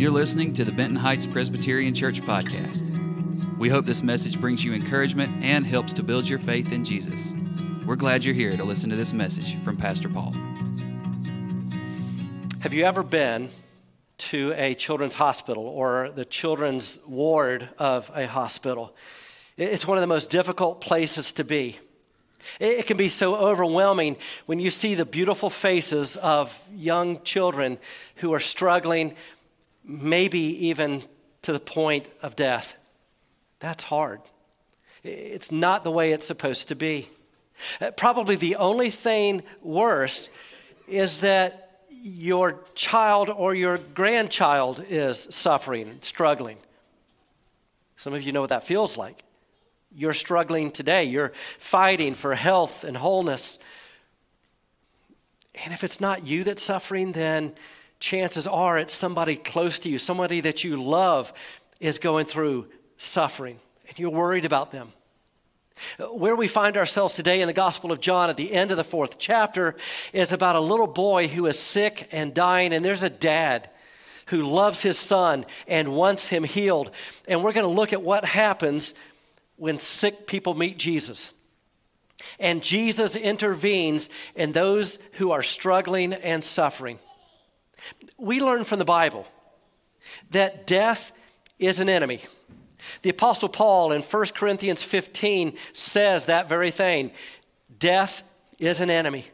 You're listening to the Benton Heights Presbyterian Church podcast. We hope this message brings you encouragement and helps to build your faith in Jesus. We're glad you're here to listen to this message from Pastor Paul. Have you ever been to a children's hospital or the children's ward of a hospital? It's one of the most difficult places to be. It can be so overwhelming when you see the beautiful faces of young children who are struggling maybe even to the point of death. That's hard. It's not the way it's supposed to be. Uh, probably the only thing worse is that your child or your grandchild is suffering, struggling. Some of you know what that feels like. You're struggling today. You're fighting for health and wholeness. And if it's not you that's suffering, then chances are it's somebody close to you, somebody that you love is going through suffering, and you're worried about them. Where we find ourselves today in the Gospel of John at the end of the fourth chapter is about a little boy who is sick and dying, and there's a dad who loves his son and wants him healed. And we're going to look at what happens when sick people meet Jesus. And Jesus intervenes in those who are struggling and suffering we learn from the Bible that death is an enemy. The Apostle Paul in 1 Corinthians 15 says that very thing death is an enemy.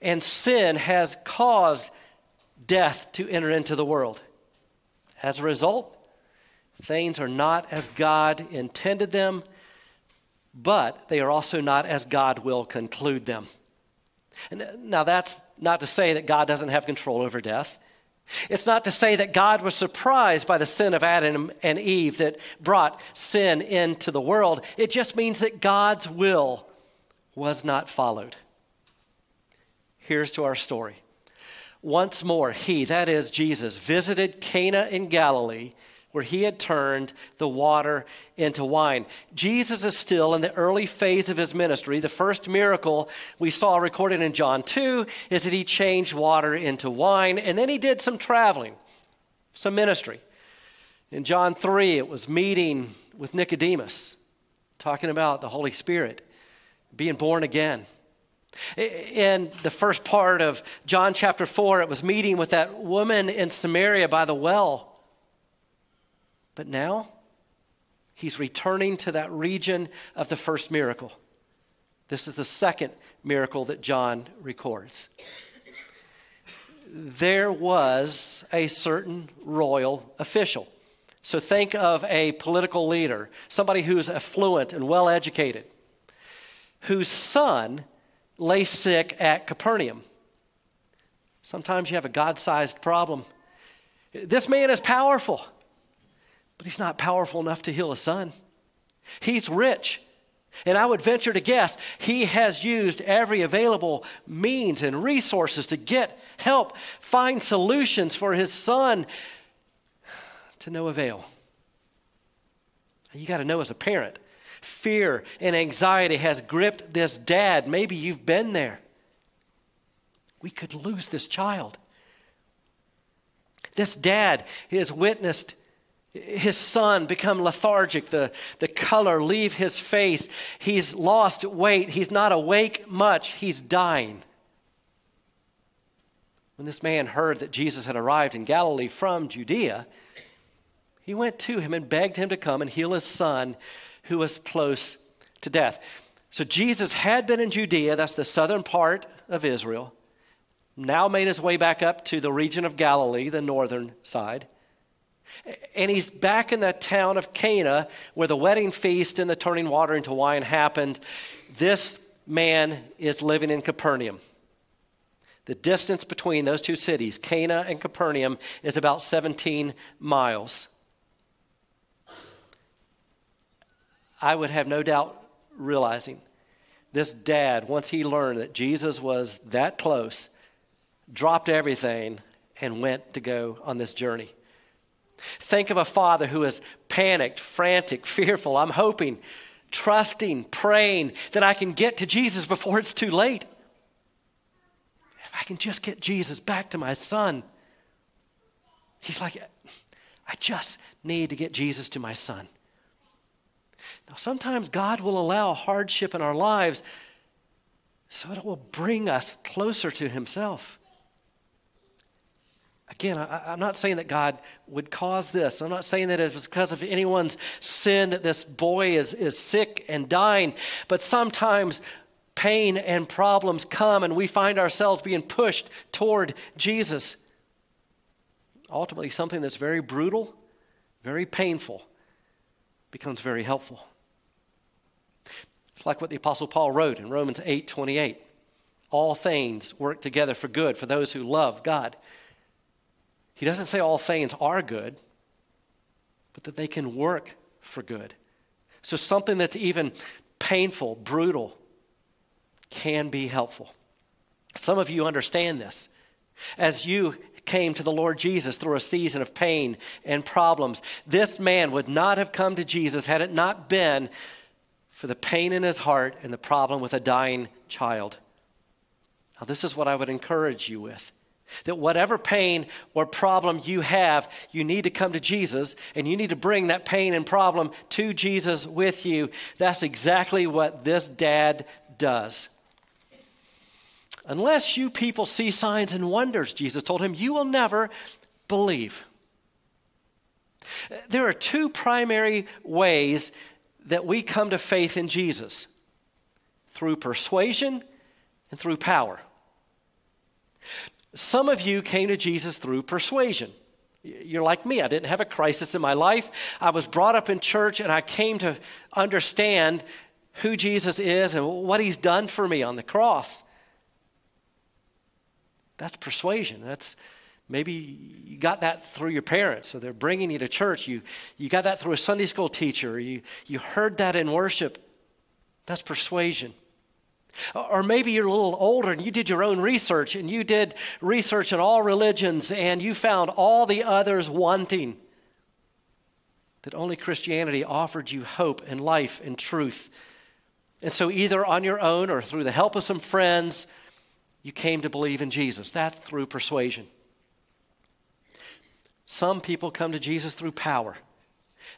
And sin has caused death to enter into the world. As a result, things are not as God intended them, but they are also not as God will conclude them. And uh, now, that's not to say that God doesn't have control over death. It's not to say that God was surprised by the sin of Adam and Eve that brought sin into the world. It just means that God's will was not followed. Here's to our story. Once more, he, that is Jesus, visited Cana in Galilee where he had turned the water into wine. Jesus is still in the early phase of his ministry. The first miracle we saw recorded in John 2 is that he changed water into wine, and then he did some traveling, some ministry. In John 3, it was meeting with Nicodemus, talking about the Holy Spirit, being born again. In the first part of John chapter 4, it was meeting with that woman in Samaria by the well but now, he's returning to that region of the first miracle. This is the second miracle that John records. There was a certain royal official. So think of a political leader, somebody who's affluent and well educated, whose son lay sick at Capernaum. Sometimes you have a God sized problem. This man is powerful but he's not powerful enough to heal a son. He's rich. And I would venture to guess he has used every available means and resources to get help, find solutions for his son to no avail. You got to know as a parent, fear and anxiety has gripped this dad. Maybe you've been there. We could lose this child. This dad has witnessed his son become lethargic, the, the color leave his face. He's lost weight. He's not awake much. He's dying. When this man heard that Jesus had arrived in Galilee from Judea, he went to him and begged him to come and heal his son who was close to death. So Jesus had been in Judea, that's the southern part of Israel, now made his way back up to the region of Galilee, the northern side. And he's back in that town of Cana where the wedding feast and the turning water into wine happened. This man is living in Capernaum. The distance between those two cities, Cana and Capernaum, is about 17 miles. I would have no doubt realizing this dad, once he learned that Jesus was that close, dropped everything and went to go on this journey. Think of a father who is panicked, frantic, fearful. I'm hoping, trusting, praying that I can get to Jesus before it's too late. If I can just get Jesus back to my son. He's like, I just need to get Jesus to my son. Now, sometimes God will allow hardship in our lives so it will bring us closer to Himself. Again, I, am not saying that God would cause this. I'm not saying that it was because of anyone's sin that this boy is, is sick and dying. But sometimes pain and problems come and we find ourselves being pushed toward Jesus. Ultimately, something that's very brutal, very painful, becomes very helpful. It's like what the Apostle Paul wrote in Romans 8 28. All things work together for good for those who love God. He doesn't say all things are good, but that they can work for good. So something that's even painful, brutal, can be helpful. Some of you understand this. As you came to the Lord Jesus through a season of pain and problems, this man would not have come to Jesus had it not been for the pain in his heart and the problem with a dying child. Now, this is what I would encourage you with. That whatever pain or problem you have, you need to come to Jesus and you need to bring that pain and problem to Jesus with you. That's exactly what this dad does. Unless you people see signs and wonders, Jesus told him, you will never believe. There are two primary ways that we come to faith in Jesus through persuasion and through power. Some of you came to Jesus through persuasion. You're like me. I didn't have a crisis in my life. I was brought up in church and I came to understand who Jesus is and what he's done for me on the cross. That's persuasion. That's Maybe you got that through your parents, or they're bringing you to church. You, you got that through a Sunday school teacher. You, you heard that in worship. That's persuasion. Or maybe you're a little older and you did your own research and you did research in all religions and you found all the others wanting. That only Christianity offered you hope and life and truth. And so, either on your own or through the help of some friends, you came to believe in Jesus. That's through persuasion. Some people come to Jesus through power.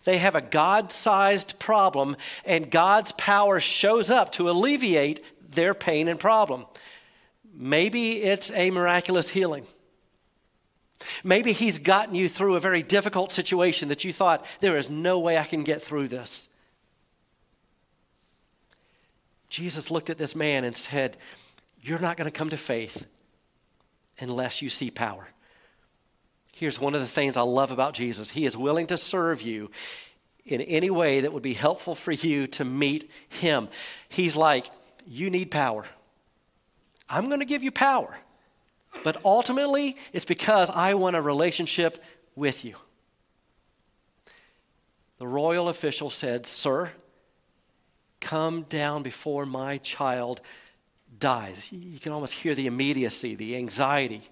They have a God sized problem, and God's power shows up to alleviate their pain and problem. Maybe it's a miraculous healing. Maybe He's gotten you through a very difficult situation that you thought, there is no way I can get through this. Jesus looked at this man and said, You're not going to come to faith unless you see power. Here's one of the things I love about Jesus He is willing to serve you in any way that would be helpful for you to meet Him. He's like, You need power. I'm going to give you power. But ultimately, it's because I want a relationship with you. The royal official said, Sir, come down before my child dies. You can almost hear the immediacy, the anxiety.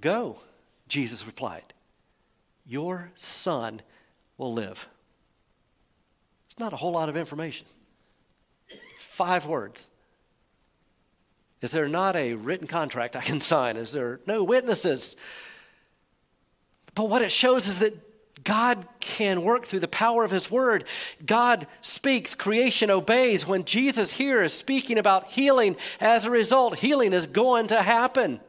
Go, Jesus replied. Your son will live. It's not a whole lot of information. Five words. Is there not a written contract I can sign? Is there no witnesses? But what it shows is that God can work through the power of His Word. God speaks, creation obeys. When Jesus here is speaking about healing, as a result, healing is going to happen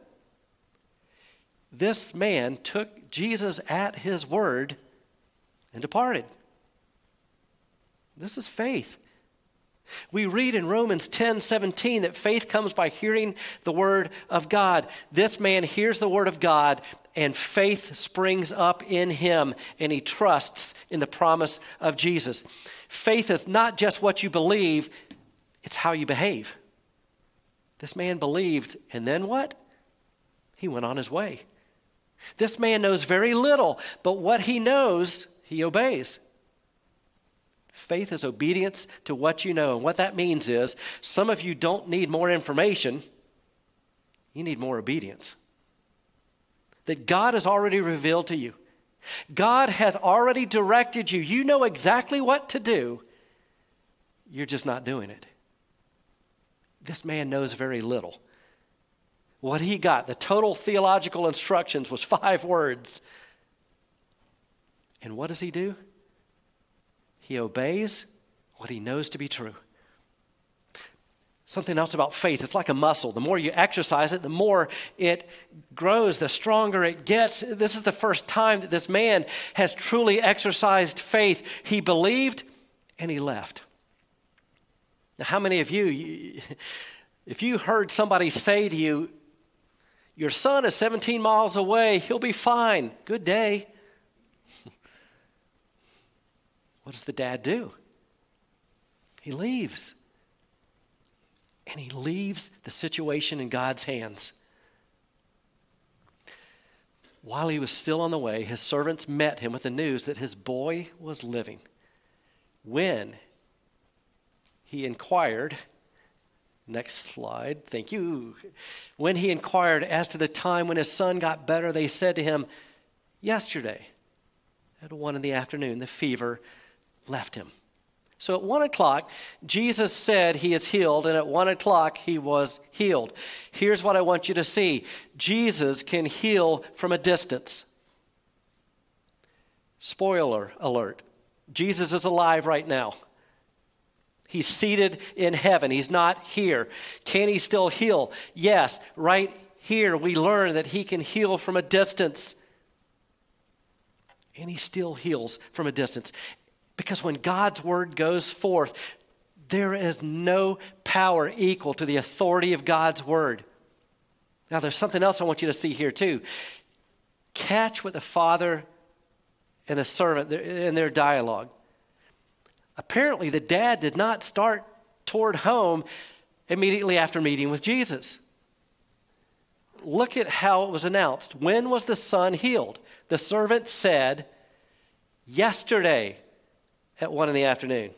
this man took Jesus at his word and departed. This is faith. We read in Romans 10 17 that faith comes by hearing the word of God. This man hears the word of God, and faith springs up in him, and he trusts in the promise of Jesus. Faith is not just what you believe, it's how you behave. This man believed, and then what? He went on his way. This man knows very little, but what he knows, he obeys. Faith is obedience to what you know. And what that means is some of you don't need more information, you need more obedience. That God has already revealed to you, God has already directed you. You know exactly what to do, you're just not doing it. This man knows very little. What he got, the total theological instructions was five words. And what does he do? He obeys what he knows to be true. Something else about faith, it's like a muscle. The more you exercise it, the more it grows, the stronger it gets. This is the first time that this man has truly exercised faith. He believed and he left. Now, how many of you, if you heard somebody say to you, Your son is 17 miles away, he'll be fine, good day. What does the dad do? He leaves. And he leaves the situation in God's hands. While he was still on the way, his servants met him with the news that his boy was living. When he inquired, next slide, thank you. When he inquired as to the time when his son got better, they said to him, Yesterday, at one in the afternoon, the fever left him. So at one o'clock, Jesus said he is healed, and at one o'clock, he was healed. Here's what I want you to see Jesus can heal from a distance. Spoiler alert Jesus is alive right now. He's seated in heaven. He's not here. Can he still heal? Yes. Right here, we learn that he can heal from a distance. And he still heals from a distance. Because when God's word goes forth, there is no power equal to the authority of God's word. Now, there's something else I want you to see here, too. Catch what the father and the servant in their dialogue. Apparently, the dad did not start toward home immediately after meeting with Jesus. Look at how it was announced. When was the son healed? The servant said, Yesterday at 1 in the afternoon.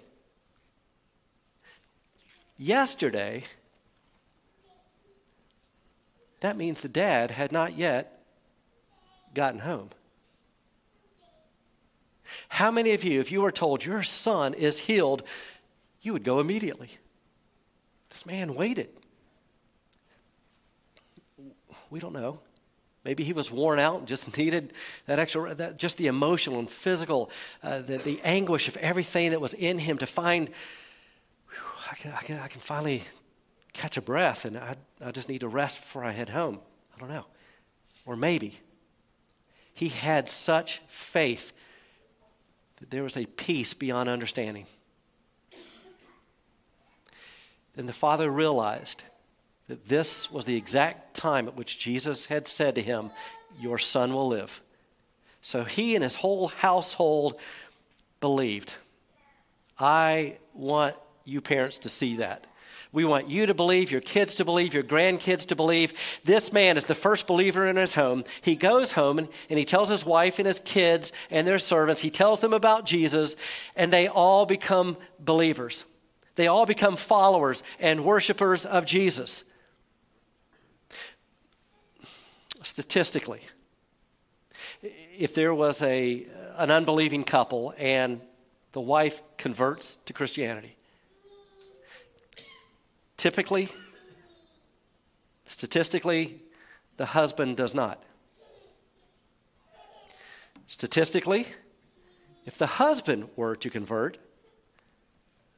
Yesterday, that means the dad had not yet gotten home. How many of you, if you were told your son is healed, you would go immediately? This man waited. We don't know. Maybe he was worn out and just needed that extra, that, just the emotional and physical, uh, the, the anguish of everything that was in him to find, whew, I, can, I, can, I can finally catch a breath and I, I just need to rest before I head home. I don't know. Or maybe he had such faith that there was a peace beyond understanding. Then the father realized that this was the exact time at which Jesus had said to him, Your son will live. So he and his whole household believed. I want you parents to see that. We want you to believe, your kids to believe, your grandkids to believe. This man is the first believer in his home. He goes home and, and he tells his wife and his kids and their servants, he tells them about Jesus, and they all become believers. They all become followers and worshipers of Jesus. Statistically, if there was a, an unbelieving couple and the wife converts to Christianity, typically, statistically, the husband does not. Statistically, if the husband were to convert,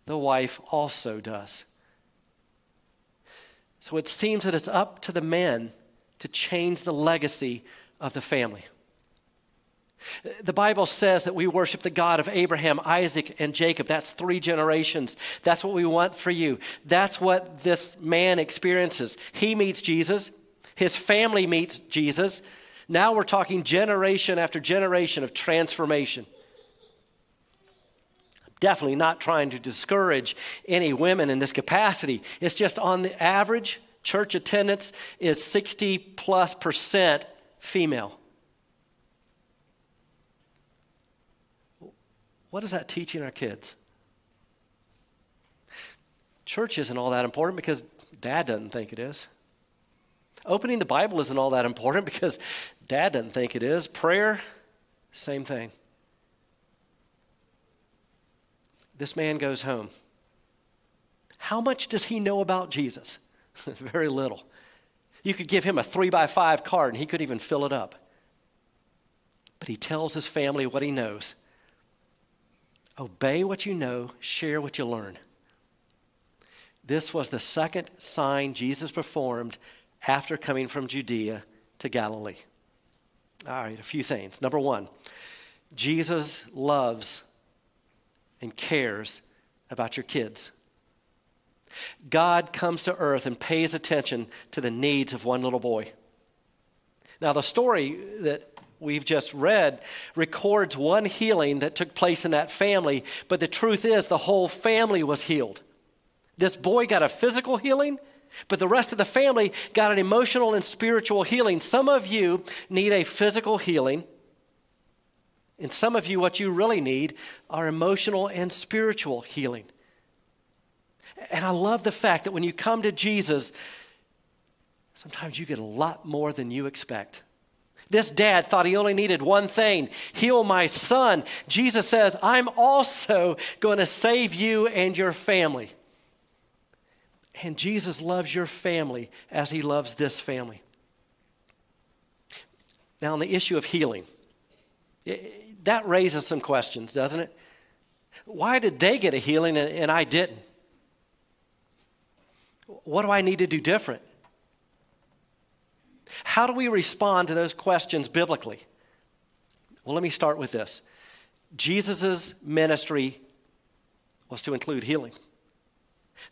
the wife also does. So it seems that it's up to the men to change the legacy of the family. The Bible says that we worship the God of Abraham, Isaac, and Jacob. That's three generations. That's what we want for you. That's what this man experiences. He meets Jesus, his family meets Jesus. Now we're talking generation after generation of transformation. Definitely not trying to discourage any women in this capacity. It's just on the average, church attendance is 60 plus percent female. What is that teaching our kids? Church isn't all that important because dad doesn't think it is. Opening the Bible isn't all that important because dad doesn't think it is. Prayer, same thing. This man goes home. How much does he know about Jesus? Very little. You could give him a three by five card and he could even fill it up. But he tells his family what he knows obey what you know, share what you learn. This was the second sign Jesus performed after coming from Judea to Galilee. All right, a few things. Number one, Jesus loves and cares about your kids. God comes to earth and pays attention to the needs of one little boy. Now, the story that we've just read records one healing that took place in that family, but the truth is the whole family was healed. This boy got a physical healing, but the rest of the family got an emotional and spiritual healing. Some of you need a physical healing. And some of you, what you really need are emotional and spiritual healing. And I love the fact that when you come to Jesus, sometimes you get a lot more than you expect. This dad thought he only needed one thing heal my son. Jesus says, I'm also going to save you and your family. And Jesus loves your family as he loves this family. Now, on the issue of healing, that raises some questions, doesn't it? Why did they get a healing and I didn't? What do I need to do different? How do we respond to those questions biblically? Well, let me start with this Jesus' ministry was to include healing.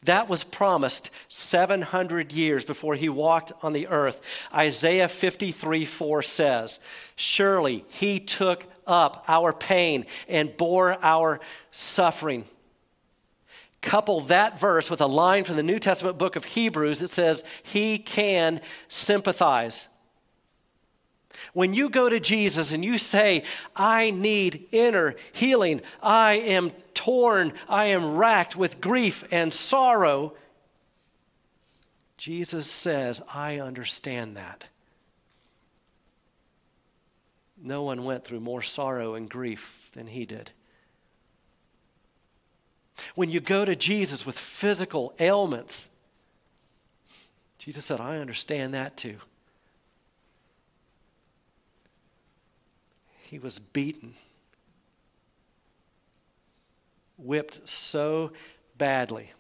That was promised 700 years before he walked on the earth. Isaiah 53 4 says, Surely he took up our pain and bore our suffering. Couple that verse with a line from the New Testament book of Hebrews that says, He can sympathize. When you go to Jesus and you say, I need inner healing, I am torn, I am racked with grief and sorrow, Jesus says, I understand that. No one went through more sorrow and grief than he did. When you go to Jesus with physical ailments, Jesus said, I understand that too. He was beaten, whipped so badly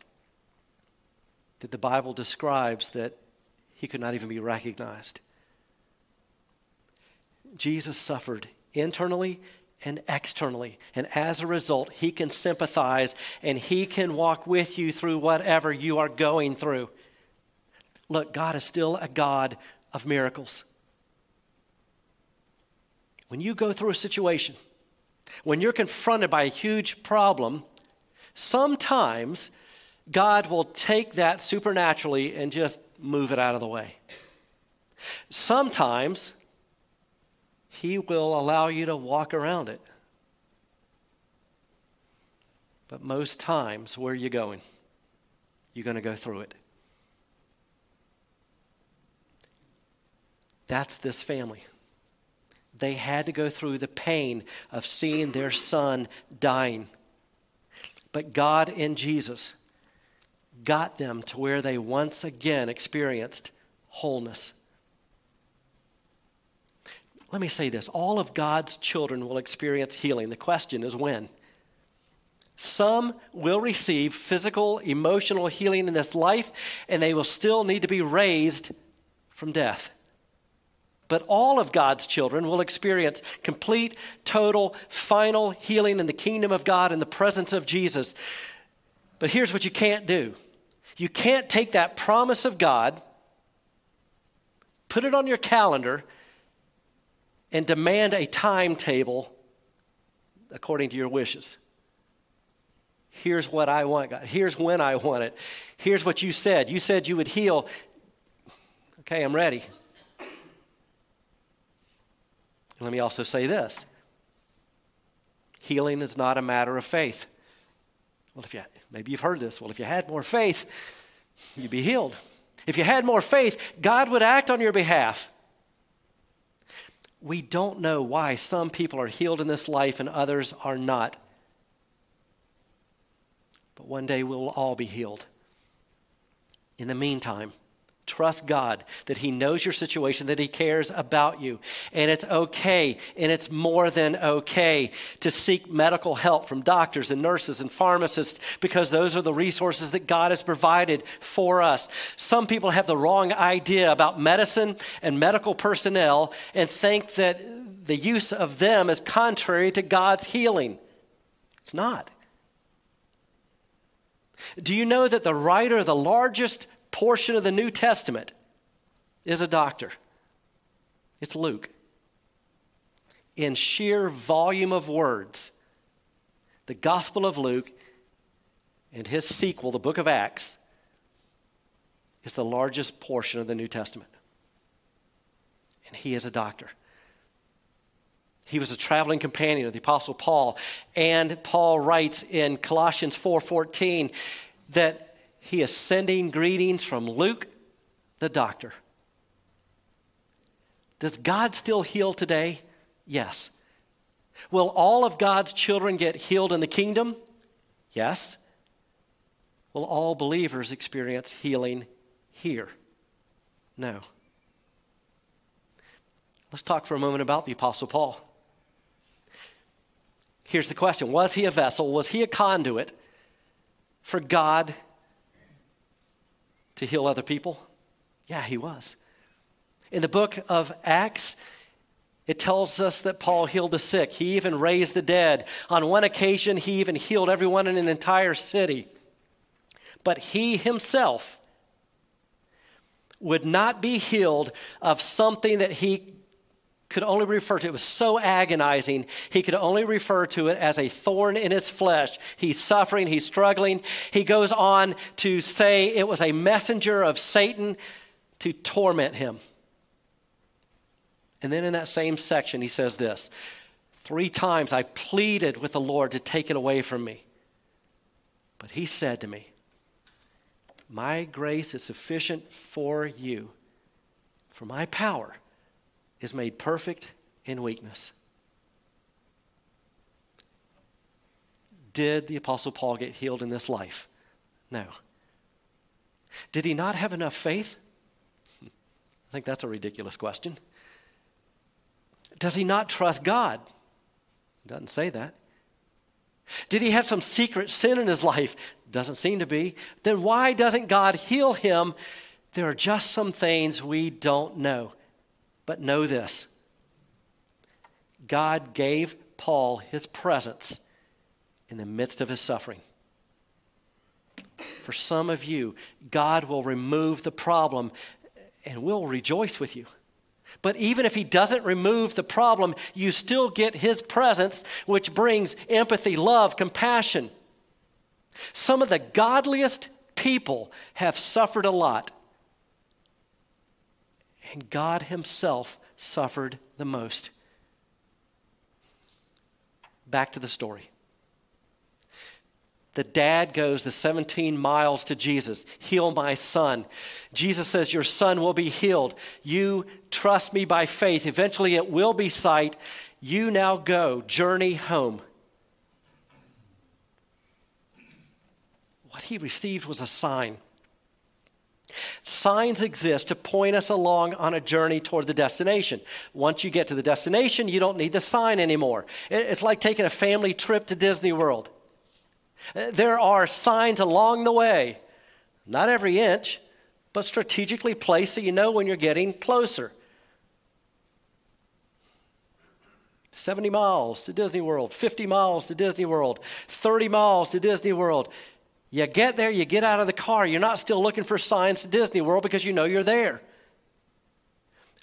that the Bible describes that he could not even be recognized. Jesus suffered internally and externally. And as a result, He can sympathize and He can walk with you through whatever you are going through. Look, God is still a God of miracles. When you go through a situation, when you're confronted by a huge problem, sometimes God will take that supernaturally and just move it out of the way. Sometimes he will allow you to walk around it. But most times, where are you going? You're going to go through it. That's this family. They had to go through the pain of seeing their son dying. But God in Jesus got them to where they once again experienced wholeness. Let me say this all of God's children will experience healing. The question is when. Some will receive physical, emotional healing in this life, and they will still need to be raised from death. But all of God's children will experience complete, total, final healing in the kingdom of God in the presence of Jesus. But here's what you can't do you can't take that promise of God, put it on your calendar, and demand a timetable according to your wishes. Here's what I want, God. Here's when I want it. Here's what you said. You said you would heal. Okay, I'm ready. Let me also say this healing is not a matter of faith. Well, if you, maybe you've heard this. Well, if you had more faith, you'd be healed. If you had more faith, God would act on your behalf we don't know why some people are healed in this life and others are not. But one day we'll all be healed. In the meantime, Trust God that He knows your situation, that He cares about you. And it's okay, and it's more than okay to seek medical help from doctors and nurses and pharmacists because those are the resources that God has provided for us. Some people have the wrong idea about medicine and medical personnel and think that the use of them is contrary to God's healing. It's not. Do you know that the writer the largest portion of the New Testament is a doctor. It's Luke. In sheer volume of words, the Gospel of Luke and his sequel, the book of Acts, is the largest portion of the New Testament. And he is a doctor. He was a traveling companion of the apostle Paul, and Paul writes in Colossians 4:14 that he is sending greetings from Luke, the doctor. Does God still heal today? Yes. Will all of God's children get healed in the kingdom? Yes. Will all believers experience healing here? No. Let's talk for a moment about the Apostle Paul. Here's the question Was he a vessel? Was he a conduit for God to heal other people? Yeah, he was. In the book of Acts, it tells us that Paul healed the sick. He even raised the dead. On one occasion, he even healed everyone in an entire city. But he himself would not be healed of something that he could only refer to, it was so agonizing, he could only refer to it as a thorn in his flesh. He's suffering, he's struggling. He goes on to say it was a messenger of Satan to torment him. And then in that same section, he says this Three times I pleaded with the Lord to take it away from me. But he said to me, My grace is sufficient for you, for my power is made perfect in weakness. Did the Apostle Paul get healed in this life? No. Did he not have enough faith? I think that's a ridiculous question. Does he not trust God? Doesn't say that. Did he have some secret sin in his life? Doesn't seem to be. Then why doesn't God heal him? There are just some things we don't know. But know this God gave Paul his presence in the midst of his suffering. For some of you, God will remove the problem and we'll rejoice with you. But even if he doesn't remove the problem, you still get his presence, which brings empathy, love, compassion. Some of the godliest people have suffered a lot and God Himself suffered the most. Back to the story. The dad goes the 17 miles to Jesus, heal my son. Jesus says, Your son will be healed. You trust me by faith. Eventually it will be sight. You now go, journey home. What he received was a sign. Signs exist to point us along on a journey toward the destination. Once you get to the destination, you don't need the sign anymore. It's like taking a family trip to Disney World. Uh, there are signs along the way, not every inch, but strategically placed so you know when you're getting closer. 70 miles to Disney World, 50 miles to Disney World, 30 miles to Disney World. You get there, you get out of the car, you're not still looking for signs to Disney World because you know you're there.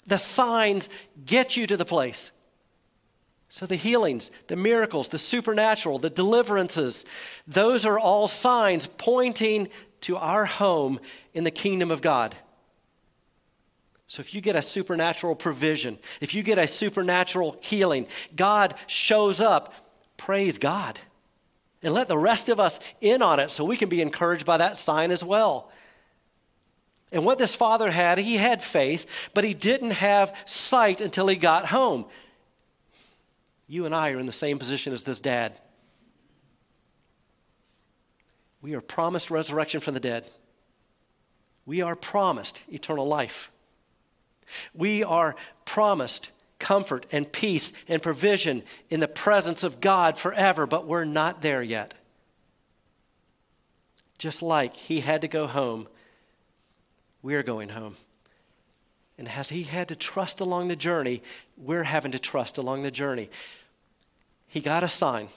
The signs get you to the place. So, the healings, the miracles, the supernatural, the deliverances, those are all signs pointing to our home in the kingdom of God. So, if you get a supernatural provision, if you get a supernatural healing, God shows up, praise God and let the rest of us in on it so we can be encouraged by that sign as well. And what this father had, he had faith, but he didn't have sight until he got home. You and I are in the same position as this dad. We are promised resurrection from the dead. we are promised eternal life. We are promised comfort and peace and provision in the presence of God forever, but we're not there yet. Just like he had to go home, we're going home. And as he had to trust along the journey, we're having to trust along the journey. He got a sign.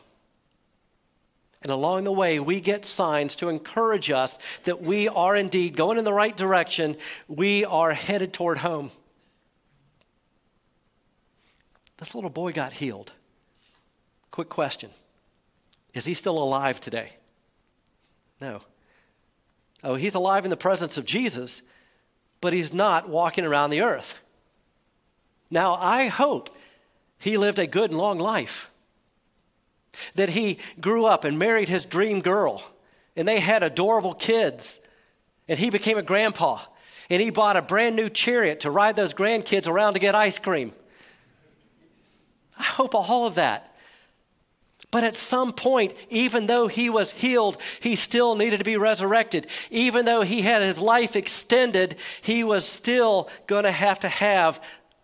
And along the way, we get signs to encourage us that we are indeed going in the right direction. We are headed toward home. This little boy got healed. Quick question Is he still alive today? No. Oh, he's alive in the presence of Jesus, but he's not walking around the earth. Now, I hope he lived a good and long life. That he grew up and married his dream girl, and they had adorable kids, and he became a grandpa, and he bought a brand new chariot to ride those grandkids around to get ice cream. I hope all of that. But at some point, even though he was healed, he still needed to be resurrected. Even though he had his life extended, he was still going to have to have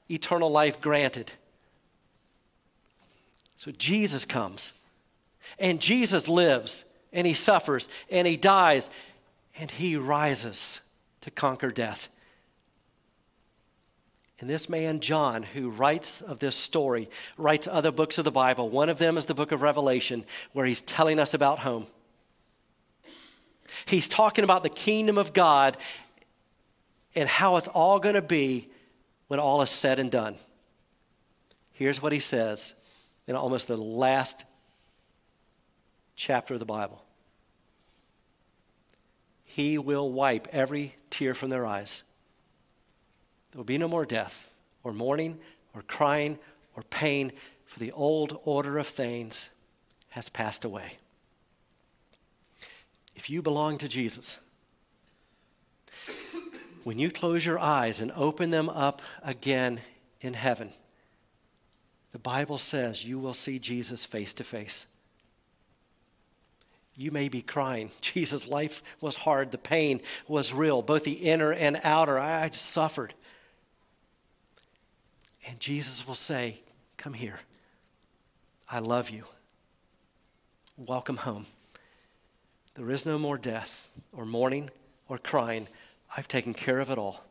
eternal life granted. So Jesus comes, and Jesus lives, and he suffers, and he dies, and he rises to conquer death. And this man, John, who writes of this story, writes other books of the Bible. One of them is the book of Revelation, where he's telling us about home. He's talking about the kingdom of God and how it's all going to be when all is said and done. Here's what he says in almost the last chapter of the Bible He will wipe every tear from their eyes. There will be no more death, or mourning, or crying, or pain, for the old order of things has passed away. If you belong to Jesus, when you close your eyes and open them up again in heaven, the Bible says you will see Jesus face to face. You may be crying. Jesus' life was hard. The pain was real, both the inner and outer. I suffered. And Jesus will say, Come here. I love you. Welcome home. There is no more death or mourning or crying. I've taken care of it all.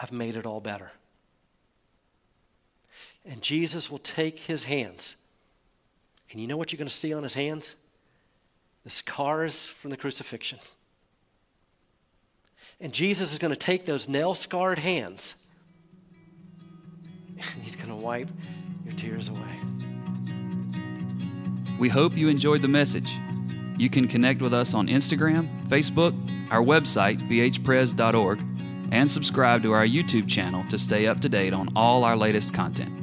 I've made it all better. And Jesus will take his hands. And you know what you're going to see on his hands? The scars from the crucifixion. And Jesus is going to take those nail scarred hands and He's going to wipe your tears away. We hope you enjoyed the message. You can connect with us on Instagram, Facebook, our website, bhpres.org, and subscribe to our YouTube channel to stay up to date on all our latest content.